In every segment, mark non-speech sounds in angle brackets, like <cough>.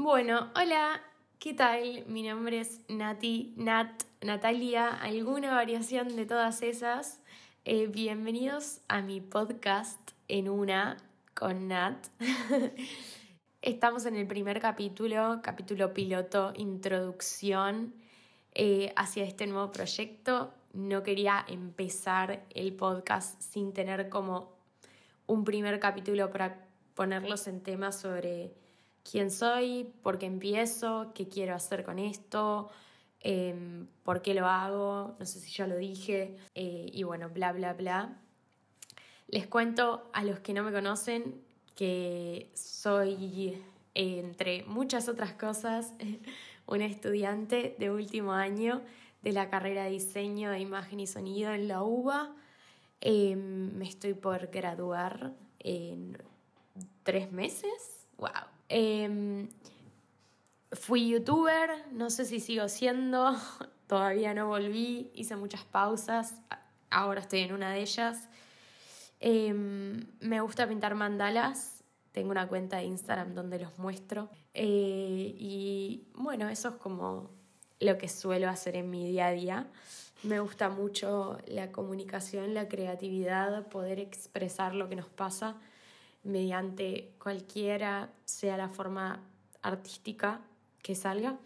Bueno, hola, ¿qué tal? Mi nombre es Nati, Nat, Natalia, alguna variación de todas esas. Eh, bienvenidos a mi podcast en una con Nat. <laughs> Estamos en el primer capítulo, capítulo piloto, introducción eh, hacia este nuevo proyecto. No quería empezar el podcast sin tener como un primer capítulo para ponerlos en temas sobre quién soy, por qué empiezo, qué quiero hacer con esto, em, por qué lo hago, no sé si ya lo dije, eh, y bueno, bla, bla, bla. Les cuento a los que no me conocen que soy, entre muchas otras cosas, <laughs> una estudiante de último año de la carrera de diseño de imagen y sonido en la UBA. Em, me estoy por graduar en tres meses. ¡Wow! Em, fui youtuber, no sé si sigo siendo, <laughs> todavía no volví, hice muchas pausas, ahora estoy en una de ellas. Em, me gusta pintar mandalas, tengo una cuenta de Instagram donde los muestro. Eh, y bueno, eso es como lo que suelo hacer en mi día a día. Me gusta mucho la comunicación, la creatividad, poder expresar lo que nos pasa mediante cualquiera sea la forma artística que salga.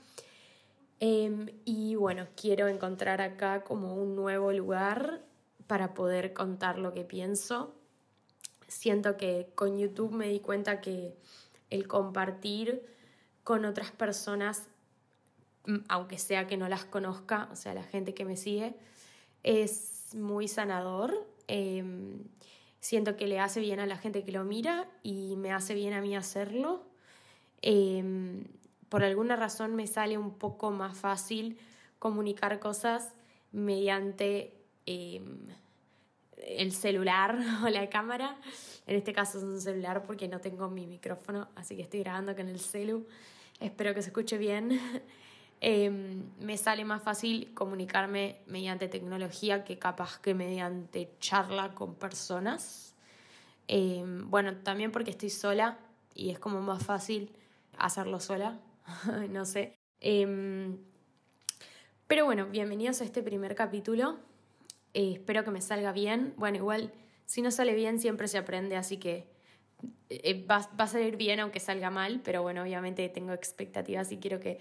Em, y bueno, quiero encontrar acá como un nuevo lugar para poder contar lo que pienso. Siento que con YouTube me di cuenta que el compartir con otras personas, mm, aunque sea que no las conozca, o sea, la gente que me sigue, es muy sanador. Em, siento que le hace bien a la gente que lo mira y me hace bien a mí hacerlo. Em, por alguna razón me sale un poco más fácil comunicar cosas mediante em, el celular <laughs> o la cámara. En este caso es un celular porque no tengo mi micrófono, así que estoy grabando con el celu. Espero que se escuche bien. <laughs> Em, me sale más fácil comunicarme mediante tecnología que capaz que mediante charla con personas. Em, bueno, también porque estoy sola y es como más fácil hacerlo sola, <laughs> no sé. Em, pero bueno, bienvenidos a este primer capítulo. Eh, espero que me salga bien. Bueno, igual, si no sale bien, siempre se aprende, así que eh, va, va, a salir bien aunque salga mal, pero bueno, obviamente tengo expectativas y quiero que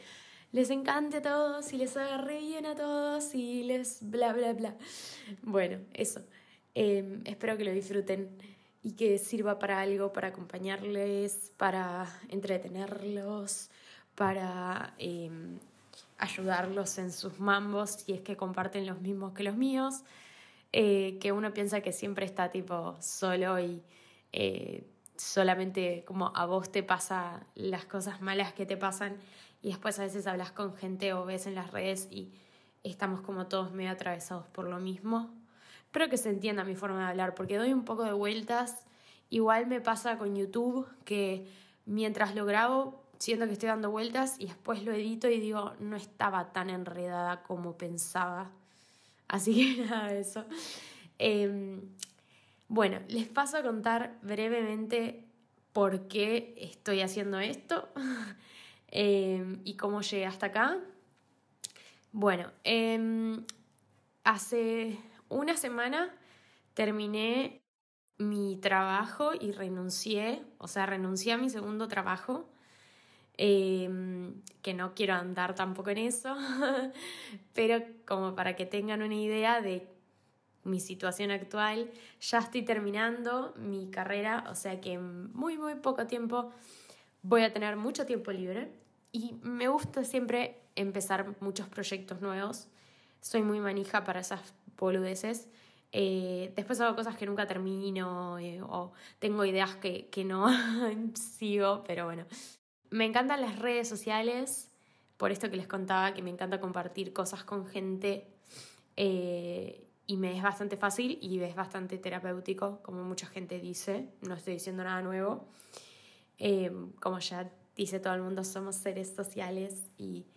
les encante a todos y les agarre bien a todos y les bla, bla, bla. Bueno, eso. Em, espero que lo disfruten y que sirva para algo, para acompañarles, para entretenerlos, para em, ayudarlos en sus mambos si es que comparten los mismos que los míos. Eh, que uno piensa que siempre está tipo solo y eh, solamente como a vos te pasa las cosas malas que te pasan y después a veces hablas con gente o ves en las redes y estamos como todos medio atravesados por lo mismo. Espero que se entienda mi forma de hablar porque doy un poco de vueltas. Igual me pasa con YouTube que mientras lo grabo siento que estoy dando vueltas y después lo edito y digo, no estaba tan enredada como pensaba. Así que <laughs> nada de eso. Em, bueno, les paso a contar brevemente por qué estoy haciendo esto. <laughs> Em, y cómo llegué hasta acá. Bueno, em, hace una semana terminé mi trabajo y renuncié, o sea, renuncié a mi segundo trabajo, em, que no quiero andar tampoco en eso, <laughs> pero como para que tengan una idea de mi situación actual, ya estoy terminando mi carrera, o sea que en muy, muy poco tiempo voy a tener mucho tiempo libre y me gusta siempre empezar muchos proyectos nuevos. Soy muy manija para esas boludeces. Eh, después hago cosas que nunca termino eh, o tengo ideas que, que no <laughs> sigo, pero bueno. Me encantan las redes sociales, por esto que les contaba, que me encanta compartir cosas con gente eh, y me es bastante fácil y es bastante terapéutico, como mucha gente dice, no estoy diciendo nada nuevo. como ya dice todo el mundo, somos seres sociales y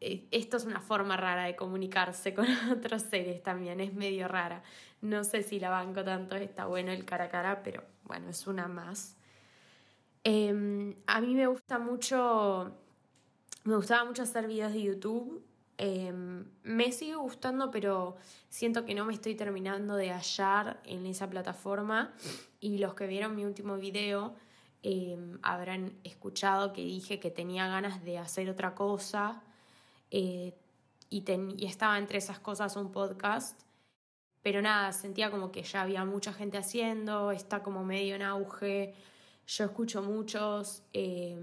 eh, esto es una forma rara de comunicarse <laughs> con otros seres también, es medio rara. No sé si la banco tanto, está bueno el cara a cara, pero bueno, es una más. Em, a mí me gusta mucho, me gustaba mucho hacer videos de YouTube. Em, me sigue gustando, pero siento que no me estoy terminando de hallar en esa plataforma. Y los que vieron mi último video em, habrán escuchado que dije que tenía ganas de hacer otra cosa. Eh, y, y estaba entre esas cosas un podcast. Pero nada, sentía como que ya había mucha gente haciendo, está como medio en auge. Yo escucho muchos. Eh,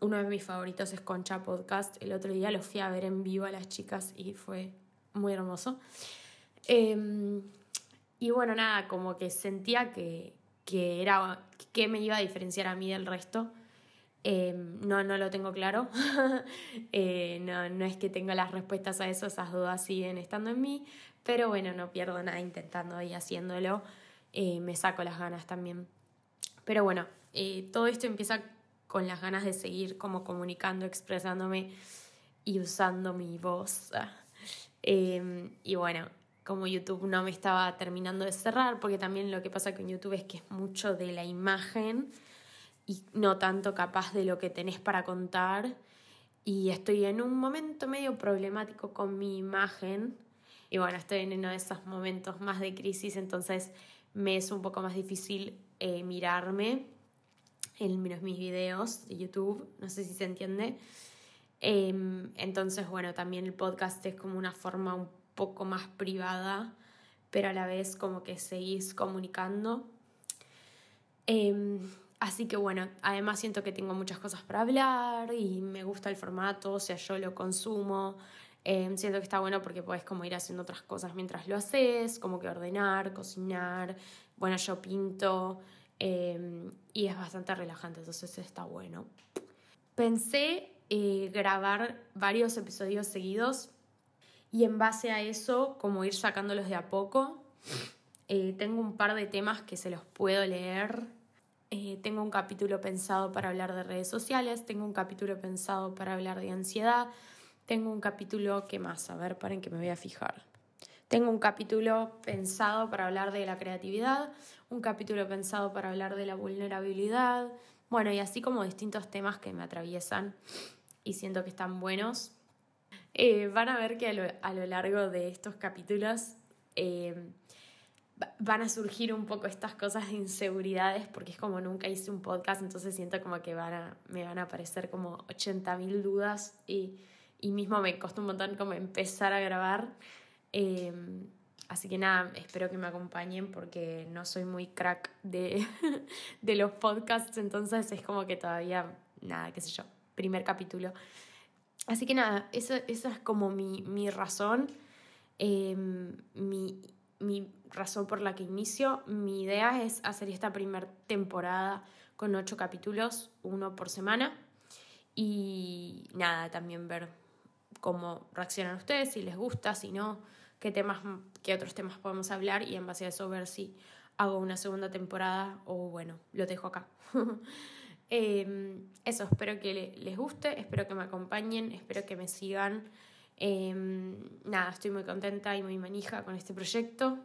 uno de mis favoritos es Concha Podcast. El otro día lo fui a ver en vivo a las chicas y fue muy hermoso. Em, y bueno, nada, como que sentía que, que era que me iba a diferenciar a mí del resto. Em, no, no lo tengo claro. <laughs> Eh, no, no es que tenga las respuestas a eso, esas dudas siguen estando en mí, pero bueno, no pierdo nada intentando y haciéndolo. Eh, me saco las ganas también. Pero bueno, eh, todo esto empieza con las ganas de seguir como comunicando, expresándome y usando mi voz. <laughs> Em, y bueno, como YouTube no me estaba terminando de cerrar, porque también lo que pasa con YouTube es que es mucho de la imagen y no tanto capaz de lo que tenés para contar. Y estoy en un momento medio problemático con mi imagen y bueno, estoy en uno de esos momentos más de crisis, entonces me es un poco más difícil eh, mirarme en mis videos de YouTube, no sé si se entiende. Em, entonces, bueno, también el podcast es como una forma un poco más privada, pero a la vez como que seguís comunicando. Em, así que bueno, además siento que tengo muchas cosas para hablar y me gusta el formato, o sea, yo lo consumo, Em, siento que está bueno porque puedes como ir haciendo otras cosas mientras lo haces, como que ordenar, cocinar. Bueno, yo pinto em, y es bastante relajante, entonces está bueno. Pensé eh, grabar varios episodios seguidos y en base a eso, como ir sacándolos de a poco. Eh, tengo un par de temas que se los puedo leer. Eh, tengo un capítulo pensado para hablar de redes sociales, tengo un capítulo pensado para hablar de ansiedad, tengo un capítulo, ¿qué más? A ver, paren que me voy a fijar. Tengo un capítulo pensado para hablar de la creatividad, un capítulo pensado para hablar de la vulnerabilidad, bueno, y así como distintos temas que me atraviesan y siento que están buenos. Eh, van a ver que a lo, largo de estos capítulos eh, van a surgir un poco estas cosas de inseguridades, porque es como nunca hice un podcast, entonces siento como que van a, me van a aparecer como 80.000 dudas y y mismo me costó un montón como empezar a grabar. Em, así que nada, espero que me acompañen porque no soy muy crack de, <laughs> de los podcasts, entonces es como que todavía, nada, qué sé yo, primer capítulo. Así que nada, esa, es como mi, mi razón, em, mi, mi razón por la que inicio. Mi idea es hacer esta primera temporada con ocho capítulos, uno por semana. Y nada, también ver cómo reaccionan ustedes, si les gusta, si no, qué temas, qué otros temas podemos hablar y en base a eso ver si hago una segunda temporada o bueno, lo dejo acá. <laughs> Em, eso, espero que les guste, espero que me acompañen, espero que me sigan. Em, nada, estoy muy contenta y muy manija con este proyecto.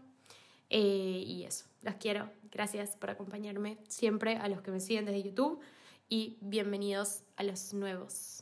Eh, y eso, las quiero. Gracias por acompañarme siempre a los que me siguen desde YouTube y bienvenidos a los nuevos.